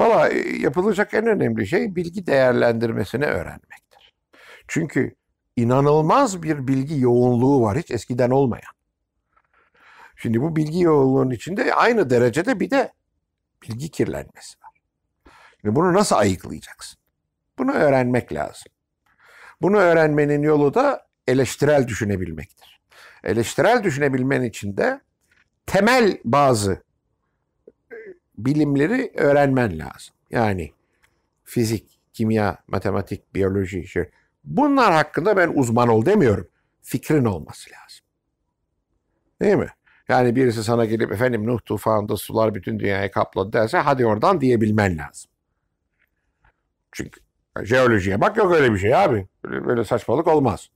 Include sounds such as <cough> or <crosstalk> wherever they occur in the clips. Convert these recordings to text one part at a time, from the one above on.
Valla e, yapılacak en önemli şey bilgi değerlendirmesini öğrenmektir. Çünkü inanılmaz bir bilgi yoğunluğu var hiç eskiden olmayan. Şimdi bu bilgi yoğunluğunun içinde aynı derecede bir de bilgi kirlenmesi var. Şimdi bunu nasıl ayıklayacaksın? Bunu öğrenmek lazım. Bunu öğrenmenin yolu da eleştirel düşünebilmektir. Eleştirel düşünebilmen için de temel bazı bilimleri öğrenmen lazım. Yani fizik, kimya, matematik, biyoloji, şey. Bunlar hakkında ben uzman ol demiyorum. Fikrin olması lazım. Değil mi? Yani birisi sana gelip efendim Nuh tufanında sular bütün dünyayı kapladı derse hadi oradan diyebilmen lazım. Çünkü jeolojiye bak yok öyle bir şey abi. Böyle, saçmalık olmaz.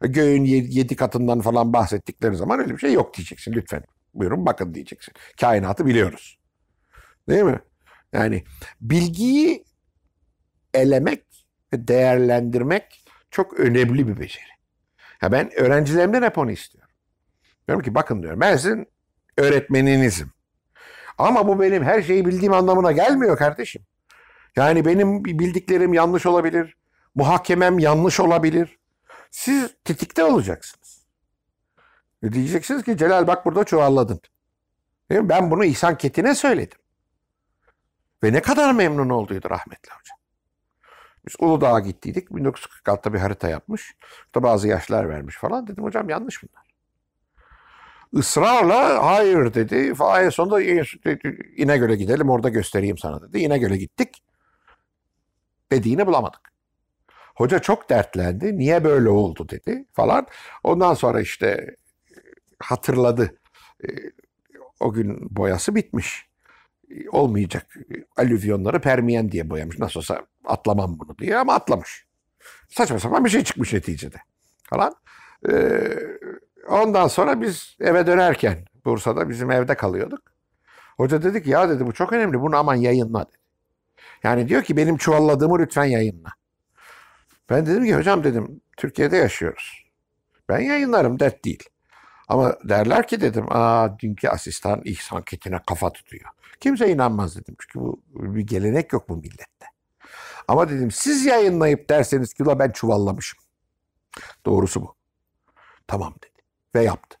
Göğün yedi, yedi katından falan bahsettikleri zaman öyle bir şey yok diyeceksin lütfen. Buyurun bakın diyeceksin. Kainatı biliyoruz. Değil mi? Yani bilgiyi elemek ve değerlendirmek çok önemli bir beceri. Ya ben öğrencilerimden hep onu istiyorum. Diyorum ki bakın diyorum ben sizin öğretmeninizim. Ama bu benim her şeyi bildiğim anlamına gelmiyor kardeşim. Yani benim bildiklerim yanlış olabilir. Muhakemem yanlış olabilir. Siz tetikte olacaksınız. E diyeceksiniz ki Celal bak burada çuvalladın. Ben bunu İhsan Ketin'e söyledim. Ve ne kadar memnun olduydu rahmetli hoca. Biz Uludağ'a gittiydik. 1946'da bir harita yapmış. İşte bazı yaşlar vermiş falan. Dedim hocam yanlış bunlar. Israrla hayır dedi. En sonunda İnegöl'e gidelim orada göstereyim sana dedi. İnegöl'e gittik. Dediğini bulamadık. Hoca çok dertlendi. Niye böyle oldu dedi falan. Ondan sonra işte hatırladı. E, o gün boyası bitmiş. Olmayacak. Alüvyonları Permiyen diye boyamış. Nasıl olsa atlamam bunu diye ama atlamış. Saçma sapan bir şey çıkmış neticede. Falan. Ee, ondan sonra biz eve dönerken Bursa'da bizim evde kalıyorduk. Hoca dedi ki ya dedi bu çok önemli bunu aman yayınla dedi. Yani diyor ki benim çuvalladığımı lütfen yayınla. Ben dedim ki hocam dedim Türkiye'de yaşıyoruz. Ben yayınlarım dert değil. Ama derler ki dedim aa dünkü asistan İhsan Ketin'e kafa tutuyor. Kimse inanmaz dedim. Çünkü bu bir gelenek yok bu millette. Ama dedim siz yayınlayıp derseniz ki ben çuvallamışım. Doğrusu bu. Tamam dedi. Ve yaptı.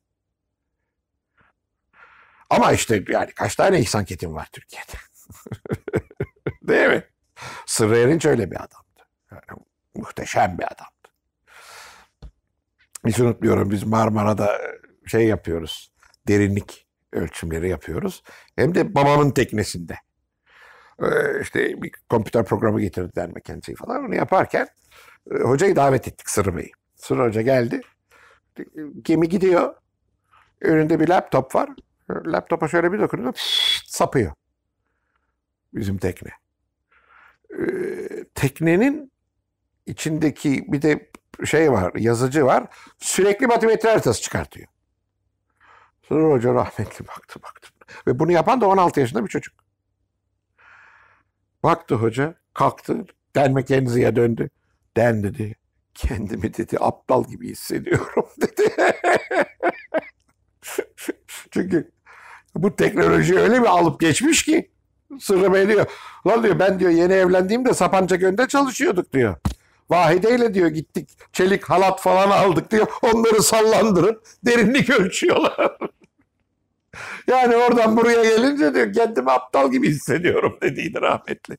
Ama işte yani kaç tane İhsan Ketin var Türkiye'de. <laughs> Değil mi? Sırrı Erinç öyle bir adamdı. Yani muhteşem bir adamdı. Hiç unutmuyorum biz Marmara'da şey yapıyoruz. Derinlik ölçümleri yapıyoruz. Hem de babamın teknesinde. Ee, işte bir kompüter programı getirdiler McKinsey falan. Onu yaparken e, hocayı davet ettik Sırrı Bey'i. Sırrı Hoca geldi. Gemi gidiyor. Önünde bir laptop var. Laptopa şöyle bir dokunuyor. sapıyor. Bizim tekne. Teknenin içindeki bir de şey var, yazıcı var. Sürekli matematik haritası çıkartıyor. Sonra hoca rahmetli baktı baktı. Ve bunu yapan da 16 yaşında bir çocuk. Baktı hoca, kalktı, Dan McKenzie'ye döndü. Dan dedi, kendimi dedi aptal gibi hissediyorum <laughs> dedi. Çünkü bu teknoloji öyle bir alıp geçmiş ki Sırrı Bey diyor. Lan diyor ben diyor yeni evlendiğimde Sapanca Göl'de çalışıyorduk diyor. Vahide ile diyor gittik çelik halat falan aldık diyor. Onları sallandırıp derinlik ölçüyorlar. Yani oradan buraya gelince diyor kendimi aptal gibi hissediyorum dediydi rahmetli.